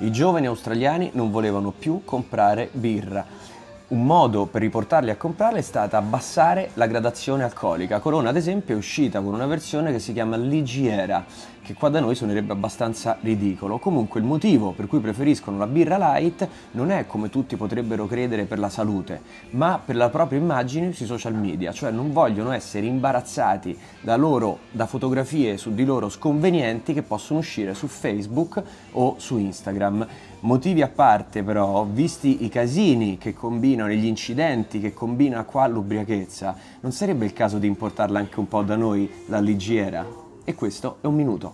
I giovani australiani non volevano più comprare birra. Un modo per riportarli a comprarla è stata abbassare la gradazione alcolica. Corona, ad esempio, è uscita con una versione che si chiama Ligiera, che qua da noi suonerebbe abbastanza ridicolo. Comunque il motivo per cui preferiscono la birra light non è come tutti potrebbero credere per la salute, ma per la propria immagine sui social media, cioè non vogliono essere imbarazzati da loro da fotografie su di loro sconvenienti che possono uscire su Facebook o su Instagram. Motivi a parte però, visti i casini che combinano, gli incidenti che combina qua l'ubriachezza, non sarebbe il caso di importarla anche un po' da noi, la Ligiera? E questo è un minuto.